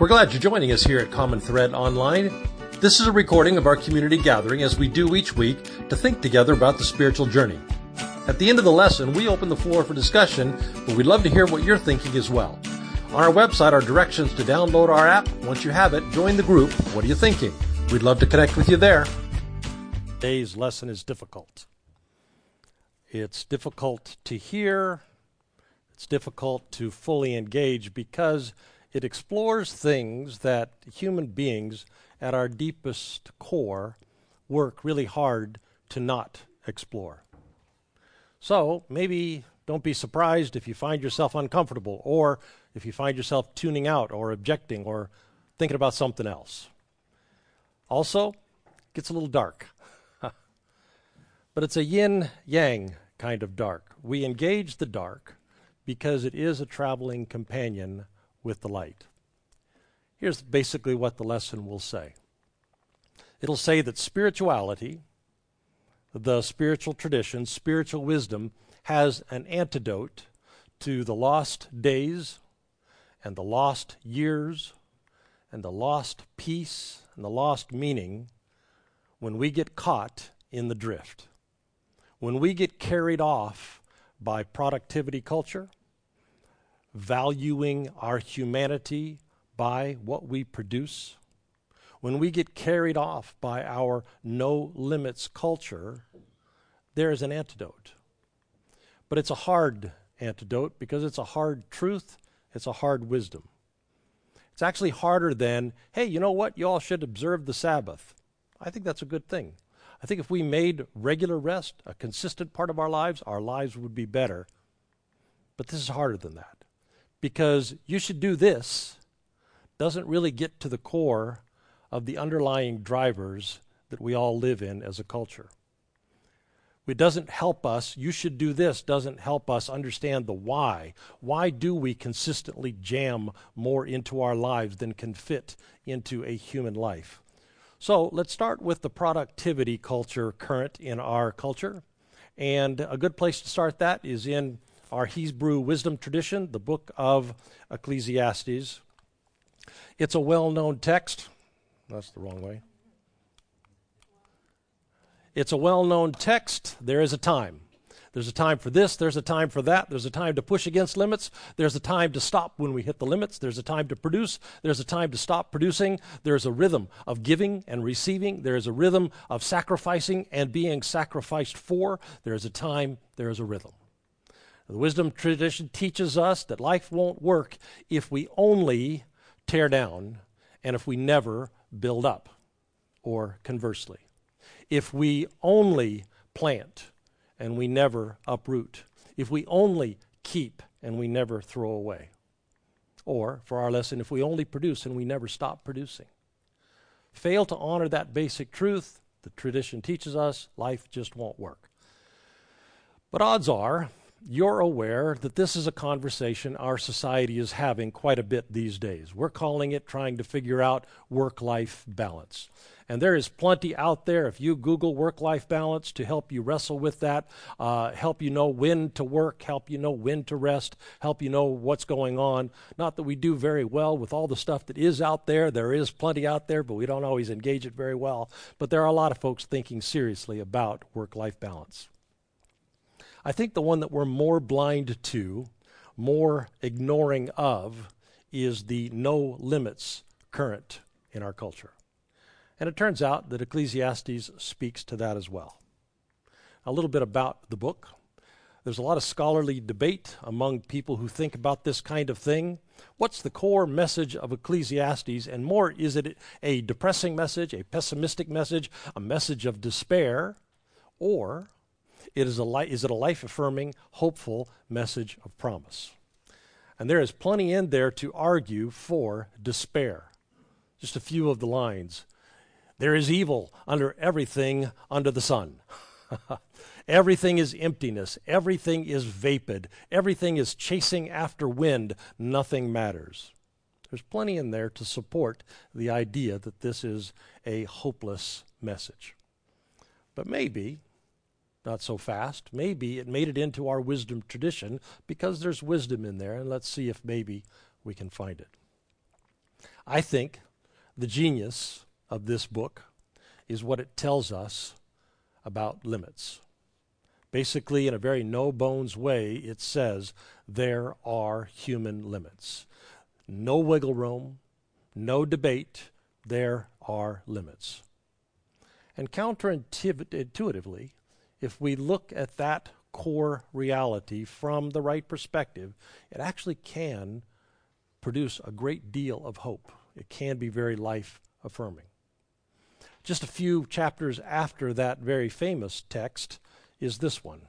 We're glad you're joining us here at Common Thread Online. This is a recording of our community gathering as we do each week to think together about the spiritual journey. At the end of the lesson, we open the floor for discussion, but we'd love to hear what you're thinking as well. On our website are directions to download our app. Once you have it, join the group. What are you thinking? We'd love to connect with you there. Today's lesson is difficult. It's difficult to hear. It's difficult to fully engage because it explores things that human beings, at our deepest core, work really hard to not explore. So maybe don't be surprised if you find yourself uncomfortable or if you find yourself tuning out or objecting or thinking about something else. Also, it gets a little dark. but it's a yin yang kind of dark. We engage the dark because it is a traveling companion with the light. Here's basically what the lesson will say it'll say that spirituality, the spiritual tradition, spiritual wisdom, has an antidote to the lost days and the lost years and the lost peace and the lost meaning when we get caught in the drift. When we get carried off by productivity culture, valuing our humanity by what we produce, when we get carried off by our no limits culture, there is an antidote. But it's a hard antidote because it's a hard truth, it's a hard wisdom. It's actually harder than, hey, you know what? You all should observe the Sabbath. I think that's a good thing. I think if we made regular rest a consistent part of our lives, our lives would be better. But this is harder than that because you should do this doesn't really get to the core of the underlying drivers that we all live in as a culture. It doesn't help us, you should do this, doesn't help us understand the why. Why do we consistently jam more into our lives than can fit into a human life? So let's start with the productivity culture current in our culture. And a good place to start that is in our Hebrew wisdom tradition, the book of Ecclesiastes. It's a well known text. That's the wrong way. It's a well known text. There is a time. There's a time for this, there's a time for that, there's a time to push against limits, there's a time to stop when we hit the limits, there's a time to produce, there's a time to stop producing, there's a rhythm of giving and receiving, there's a rhythm of sacrificing and being sacrificed for, there's a time, there is a rhythm. The wisdom tradition teaches us that life won't work if we only tear down and if we never build up, or conversely. If we only plant and we never uproot, if we only keep and we never throw away, or for our lesson, if we only produce and we never stop producing. Fail to honor that basic truth, the tradition teaches us, life just won't work. But odds are you're aware that this is a conversation our society is having quite a bit these days. We're calling it trying to figure out work life balance. And there is plenty out there. If you Google work life balance to help you wrestle with that, uh, help you know when to work, help you know when to rest, help you know what's going on. Not that we do very well with all the stuff that is out there. There is plenty out there, but we don't always engage it very well. But there are a lot of folks thinking seriously about work life balance. I think the one that we're more blind to, more ignoring of, is the no limits current in our culture. And it turns out that Ecclesiastes speaks to that as well. A little bit about the book. There's a lot of scholarly debate among people who think about this kind of thing. What's the core message of Ecclesiastes? And more, is it a depressing message, a pessimistic message, a message of despair? Or it is, a li- is it a life affirming, hopeful message of promise? And there is plenty in there to argue for despair. Just a few of the lines. There is evil under everything under the sun. everything is emptiness. Everything is vapid. Everything is chasing after wind. Nothing matters. There's plenty in there to support the idea that this is a hopeless message. But maybe not so fast. Maybe it made it into our wisdom tradition because there's wisdom in there, and let's see if maybe we can find it. I think the genius of this book is what it tells us about limits. Basically, in a very no bones way, it says there are human limits. No wiggle room, no debate, there are limits. And counterintuitively, if we look at that core reality from the right perspective, it actually can produce a great deal of hope. It can be very life affirming. Just a few chapters after that very famous text is this one.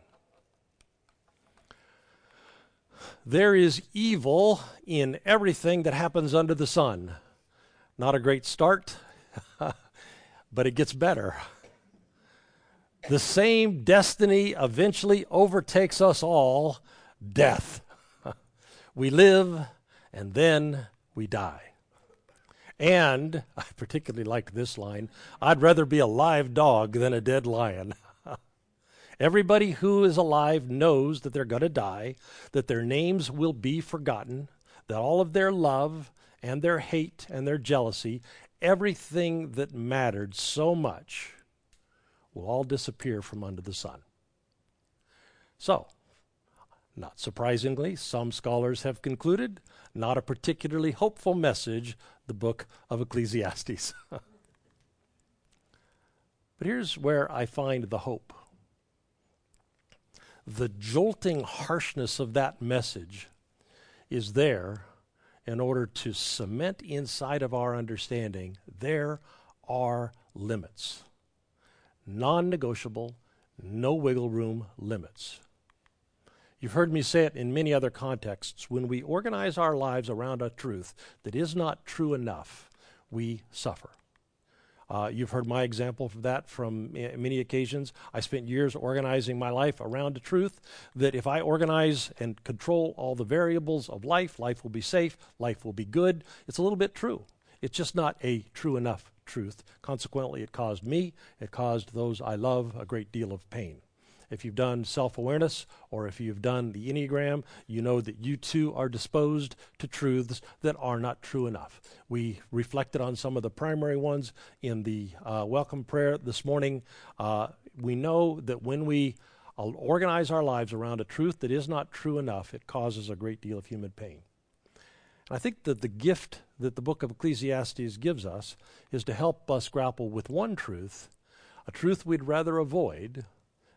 There is evil in everything that happens under the sun. Not a great start, but it gets better. The same destiny eventually overtakes us all death. we live and then we die. And I particularly like this line I'd rather be a live dog than a dead lion. Everybody who is alive knows that they're going to die, that their names will be forgotten, that all of their love and their hate and their jealousy, everything that mattered so much, will all disappear from under the sun. So, not surprisingly, some scholars have concluded not a particularly hopeful message, the book of Ecclesiastes. but here's where I find the hope. The jolting harshness of that message is there in order to cement inside of our understanding there are limits. Non negotiable, no wiggle room limits. You've heard me say it in many other contexts. When we organize our lives around a truth that is not true enough, we suffer. Uh, you've heard my example of that from many occasions. I spent years organizing my life around a truth that if I organize and control all the variables of life, life will be safe, life will be good. It's a little bit true. It's just not a true enough truth. Consequently, it caused me, it caused those I love a great deal of pain. If you've done self awareness or if you've done the Enneagram, you know that you too are disposed to truths that are not true enough. We reflected on some of the primary ones in the uh, welcome prayer this morning. Uh, we know that when we uh, organize our lives around a truth that is not true enough, it causes a great deal of human pain. I think that the gift that the book of Ecclesiastes gives us is to help us grapple with one truth, a truth we'd rather avoid,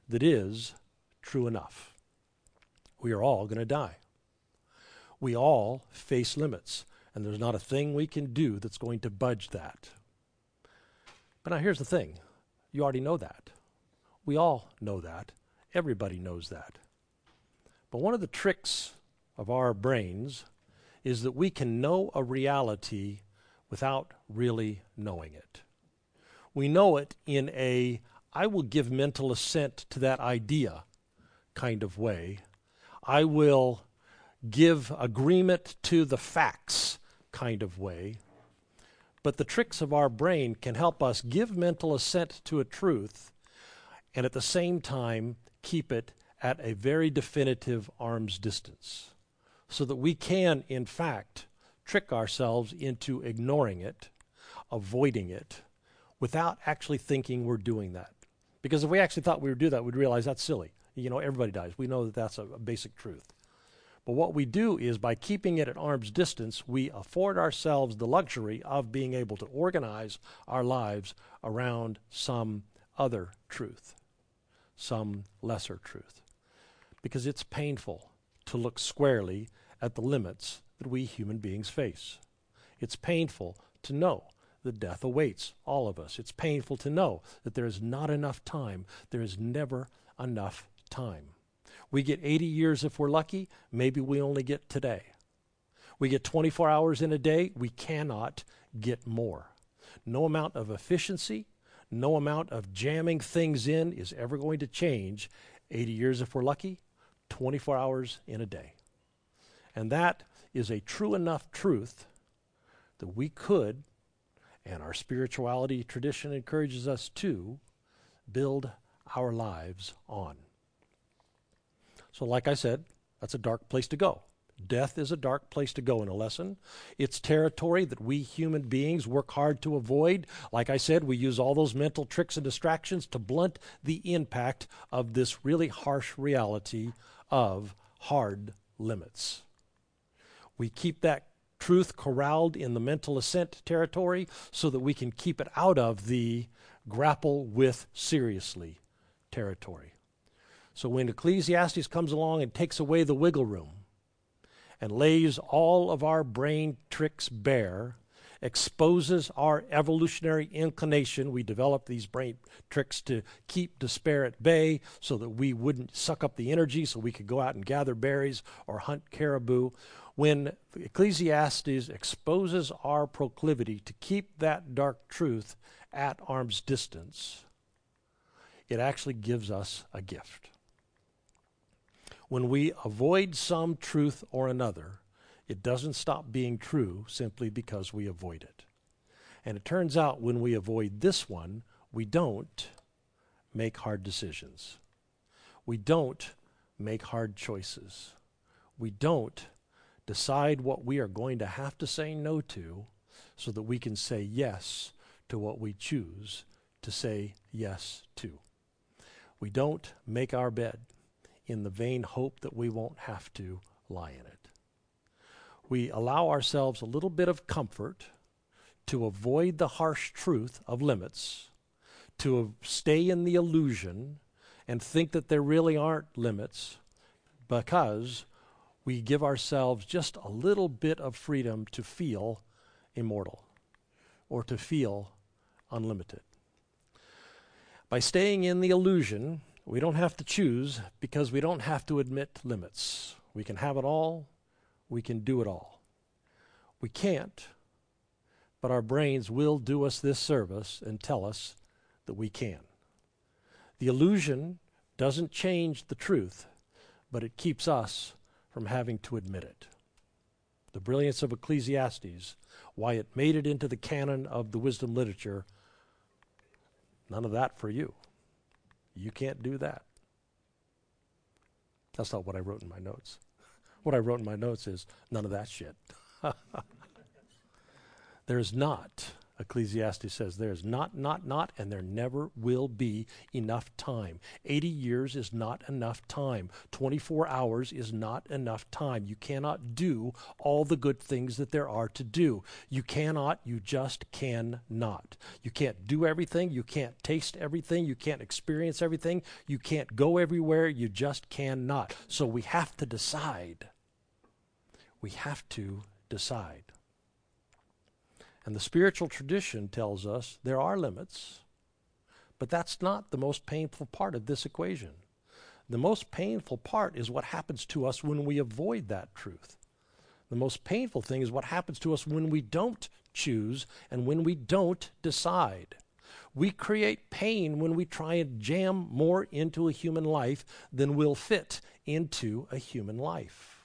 that is true enough. We are all going to die. We all face limits, and there's not a thing we can do that's going to budge that. But now here's the thing you already know that. We all know that. Everybody knows that. But one of the tricks of our brains is that we can know a reality without really knowing it. We know it in a I will give mental assent to that idea kind of way. I will give agreement to the facts kind of way. But the tricks of our brain can help us give mental assent to a truth and at the same time keep it at a very definitive arm's distance so that we can, in fact, trick ourselves into ignoring it, avoiding it, without actually thinking we're doing that. Because if we actually thought we would do that, we'd realize that's silly. You know, everybody dies. We know that that's a, a basic truth. But what we do is by keeping it at arm's distance, we afford ourselves the luxury of being able to organize our lives around some other truth, some lesser truth. Because it's painful to look squarely at the limits that we human beings face. It's painful to know that death awaits all of us. It's painful to know that there is not enough time. There is never enough time. We get 80 years if we're lucky, maybe we only get today. We get 24 hours in a day, we cannot get more. No amount of efficiency, no amount of jamming things in is ever going to change 80 years if we're lucky, 24 hours in a day. And that is a true enough truth that we could and our spirituality tradition encourages us to build our lives on. So, like I said, that's a dark place to go. Death is a dark place to go in a lesson. It's territory that we human beings work hard to avoid. Like I said, we use all those mental tricks and distractions to blunt the impact of this really harsh reality of hard limits. We keep that truth corralled in the mental assent territory so that we can keep it out of the grapple with seriously territory. So when Ecclesiastes comes along and takes away the wiggle room, and lays all of our brain tricks bare, exposes our evolutionary inclination. We develop these brain tricks to keep despair at bay so that we wouldn't suck up the energy so we could go out and gather berries or hunt caribou. When Ecclesiastes exposes our proclivity to keep that dark truth at arm's distance, it actually gives us a gift when we avoid some truth or another, it doesn't stop being true simply because we avoid it. And it turns out when we avoid this one, we don't make hard decisions. We don't make hard choices. We don't decide what we are going to have to say no to so that we can say yes to what we choose to say yes to. We don't make our bed in the vain hope that we won't have to lie in it. We allow ourselves a little bit of comfort to avoid the harsh truth of limits, to stay in the illusion and think that there really aren't limits because we give ourselves just a little bit of freedom to feel immortal or to feel unlimited. By staying in the illusion, we don't have to choose because we don't have to admit limits. We can have it all, we can do it all. We can't, but our brains will do us this service and tell us that we can. The illusion doesn't change the truth, but it keeps us from having to admit it. The brilliance of Ecclesiastes, why it made it into the canon of the wisdom literature, none of that for you. You can't do that. That's not what I wrote in my notes. What I wrote in my notes is none of that shit. There's not Ecclesiastes says there's not, not, not, and there never will be enough time. 80 years is not enough time. 24 hours is not enough time. You cannot do all the good things that there are to do. You cannot, you just cannot. You can't do everything. You can't taste everything. You can't experience everything. You can't go everywhere. You just cannot. So we have to decide. We have to decide. And the spiritual tradition tells us there are limits, but that's not the most painful part of this equation. The most painful part is what happens to us when we avoid that truth. The most painful thing is what happens to us when we don't choose and when we don't decide. We create pain when we try and jam more into a human life than will fit into a human life.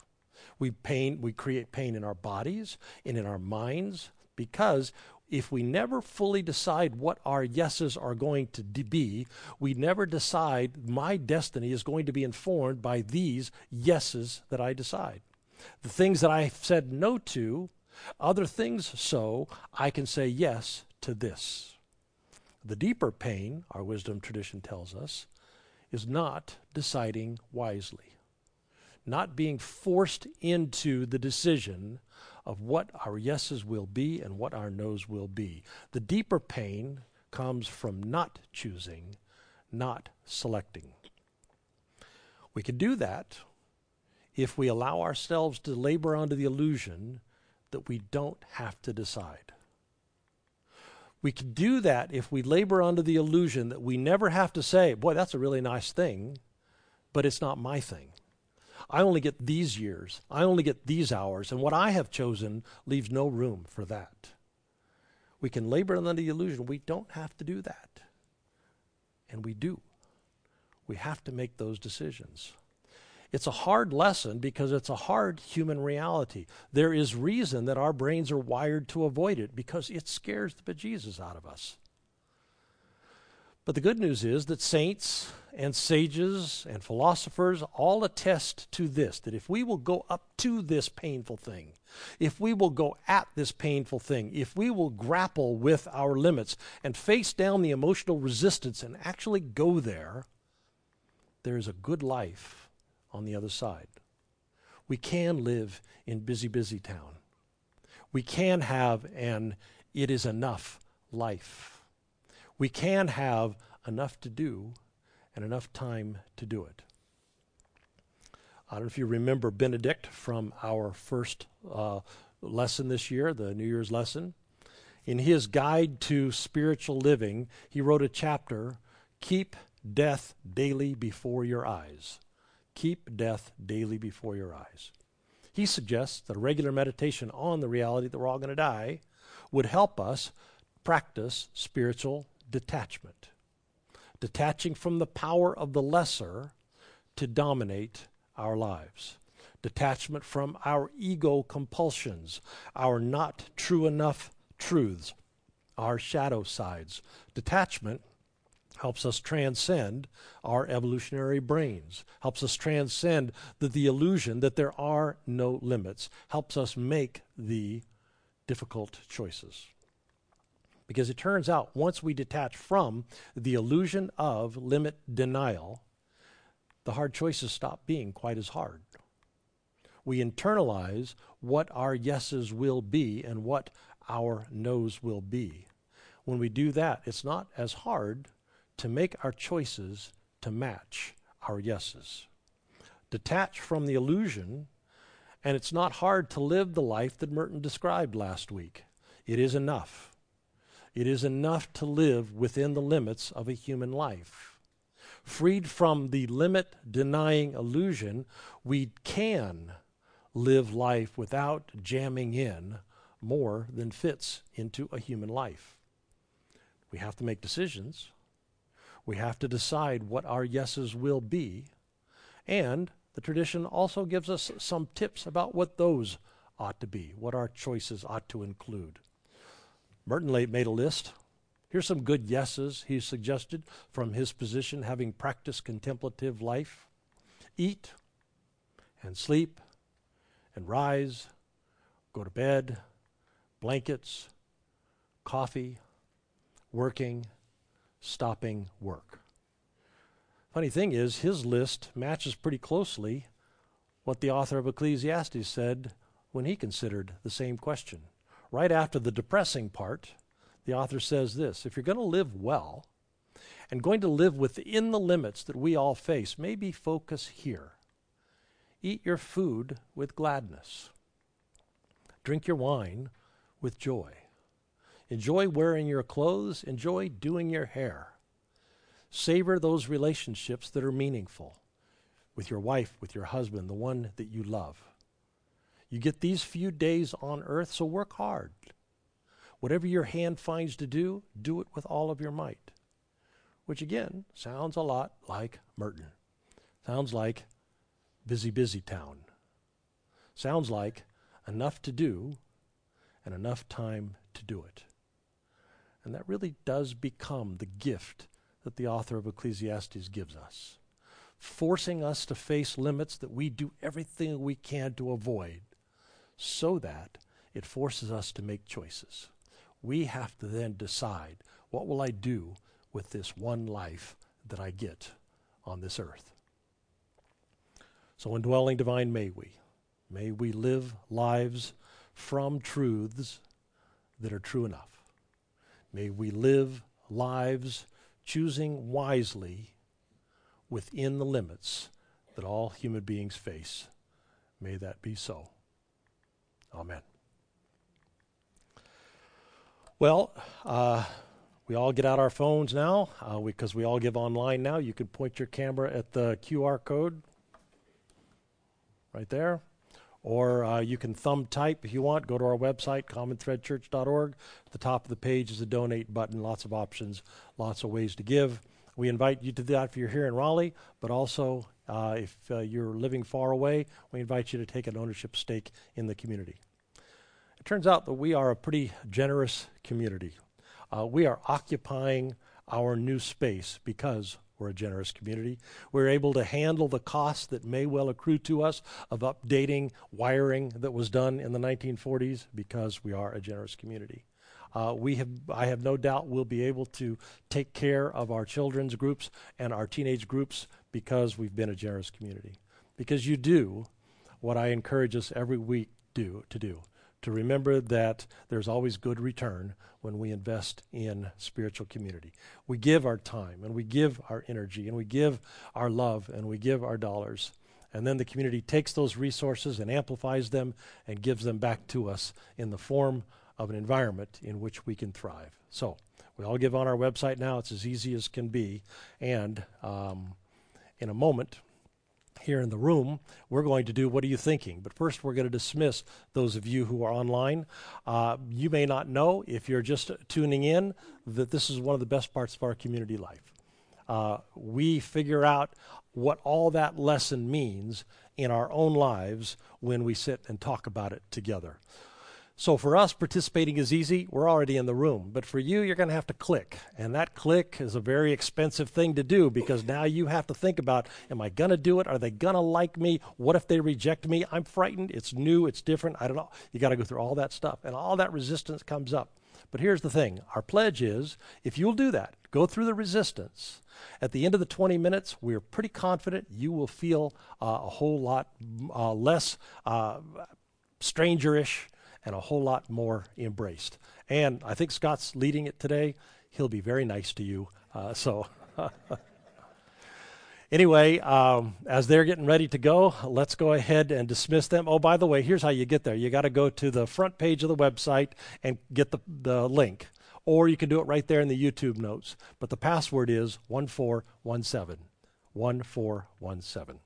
We pain we create pain in our bodies and in our minds because if we never fully decide what our yeses are going to be, we never decide my destiny is going to be informed by these yeses that I decide. The things that I said no to, other things so, I can say yes to this. The deeper pain, our wisdom tradition tells us, is not deciding wisely, not being forced into the decision of what our yeses will be and what our nos will be. The deeper pain comes from not choosing, not selecting. We can do that if we allow ourselves to labor under the illusion that we don't have to decide. We can do that if we labor under the illusion that we never have to say, Boy, that's a really nice thing, but it's not my thing. I only get these years. I only get these hours. And what I have chosen leaves no room for that. We can labor under the illusion we don't have to do that. And we do. We have to make those decisions. It's a hard lesson because it's a hard human reality. There is reason that our brains are wired to avoid it because it scares the bejesus out of us. But the good news is that saints and sages and philosophers all attest to this that if we will go up to this painful thing, if we will go at this painful thing, if we will grapple with our limits and face down the emotional resistance and actually go there, there is a good life on the other side. We can live in busy, busy town. We can have an it is enough life. We can have enough to do and enough time to do it. I don't know if you remember Benedict from our first uh, lesson this year, the New Year's lesson. In his guide to spiritual living, he wrote a chapter Keep Death Daily Before Your Eyes. Keep death daily before your eyes. He suggests that a regular meditation on the reality that we're all going to die would help us practice spiritual detachment detaching from the power of the lesser to dominate our lives. Detachment from our ego compulsions, our not true enough truths, our shadow sides. Detachment helps us transcend our evolutionary brains, helps us transcend the, the illusion that there are no limits, helps us make the difficult choices. Because it turns out once we detach from the illusion of limit denial, the hard choices stop being quite as hard. We internalize what our yeses will be and what our nos will be. When we do that, it's not as hard to make our choices to match our yeses. Detach from the illusion, and it's not hard to live the life that Merton described last week. It is enough. It is enough to live within the limits of a human life. Freed from the limit denying illusion, we can live life without jamming in more than fits into a human life. We have to make decisions. We have to decide what our yeses will be. And the tradition also gives us some tips about what those ought to be, what our choices ought to include. Merton made a list. Here's some good yeses he suggested from his position, having practiced contemplative life eat and sleep and rise, go to bed, blankets, coffee, working, stopping work. Funny thing is, his list matches pretty closely what the author of Ecclesiastes said when he considered the same question right after the depressing part, the author says this If you're going to live well and going to live within the limits that we all face, maybe focus here. Eat your food with gladness, drink your wine with joy. Enjoy wearing your clothes, enjoy doing your hair. Savor those relationships that are meaningful with your wife, with your husband, the one that you love. You get these few days on earth, so work hard. Whatever your hand finds to do, do it with all of your might. Which again sounds a lot like Merton. Sounds like busy, busy town. Sounds like enough to do and enough time to do it. And that really does become the gift that the author of Ecclesiastes gives us, forcing us to face limits that we do everything we can to avoid so that it forces us to make choices. We have to then decide what will I do with this one life that I get on this earth. So, indwelling divine, may we. May we live lives from truths that are true enough. May we live lives choosing wisely within the limits that all human beings face. May that be so. Amen. Well, uh, we all get out our phones now because uh, we, we all give online now. You can point your camera at the QR code right there. Or uh, you can thumb type if you want. Go to our website, commonthreadchurch.org. At the top of the page is a donate button. Lots of options, lots of ways to give. We invite you to that if you're here in Raleigh, but also uh, if uh, you're living far away, we invite you to take an ownership stake in the community. It turns out that we are a pretty generous community. Uh, we are occupying our new space because we're a generous community. We're able to handle the costs that may well accrue to us of updating wiring that was done in the 1940s because we are a generous community. Uh, we have, I have no doubt, we'll be able to take care of our children's groups and our teenage groups because we've been a generous community. Because you do what I encourage us every week do to do to remember that there's always good return when we invest in spiritual community. We give our time and we give our energy and we give our love and we give our dollars. And then the community takes those resources and amplifies them and gives them back to us in the form of an environment in which we can thrive. So we all give on our website now. It's as easy as can be. And um, in a moment, here in the room, we're going to do What Are You Thinking? But first, we're going to dismiss those of you who are online. Uh, you may not know, if you're just tuning in, that this is one of the best parts of our community life. Uh, we figure out what all that lesson means in our own lives when we sit and talk about it together. So for us, participating is easy. We're already in the room. But for you, you're going to have to click. And that click is a very expensive thing to do because now you have to think about am I going to do it? Are they going to like me? What if they reject me? I'm frightened. It's new. It's different. I don't know. You got to go through all that stuff. And all that resistance comes up. But here's the thing our pledge is if you'll do that, go through the resistance, at the end of the 20 minutes, we're pretty confident you will feel uh, a whole lot uh, less uh, strangerish and a whole lot more embraced. And I think Scott's leading it today. He'll be very nice to you. Uh, so. anyway, um, as they're getting ready to go, let's go ahead and dismiss them. Oh, by the way, here's how you get there. You got to go to the front page of the website and get the, the link. Or you can do it right there in the YouTube notes. But the password is 1417. 1417.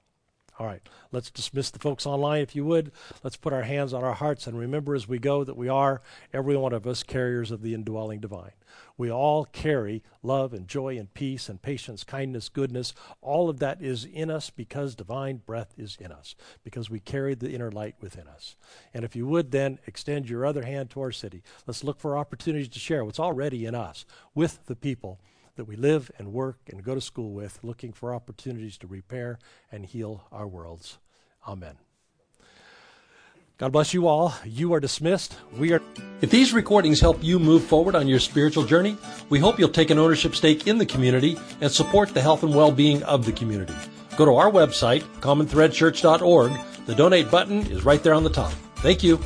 All right, let's dismiss the folks online if you would. Let's put our hands on our hearts and remember as we go that we are, every one of us, carriers of the indwelling divine. We all carry love and joy and peace and patience, kindness, goodness. All of that is in us because divine breath is in us, because we carry the inner light within us. And if you would then extend your other hand to our city, let's look for opportunities to share what's already in us with the people that we live and work and go to school with, looking for opportunities to repair and heal our worlds. Amen. God bless you all. You are dismissed. We are. If these recordings help you move forward on your spiritual journey, we hope you'll take an ownership stake in the community and support the health and well being of the community. Go to our website, commonthreadchurch.org. The donate button is right there on the top. Thank you.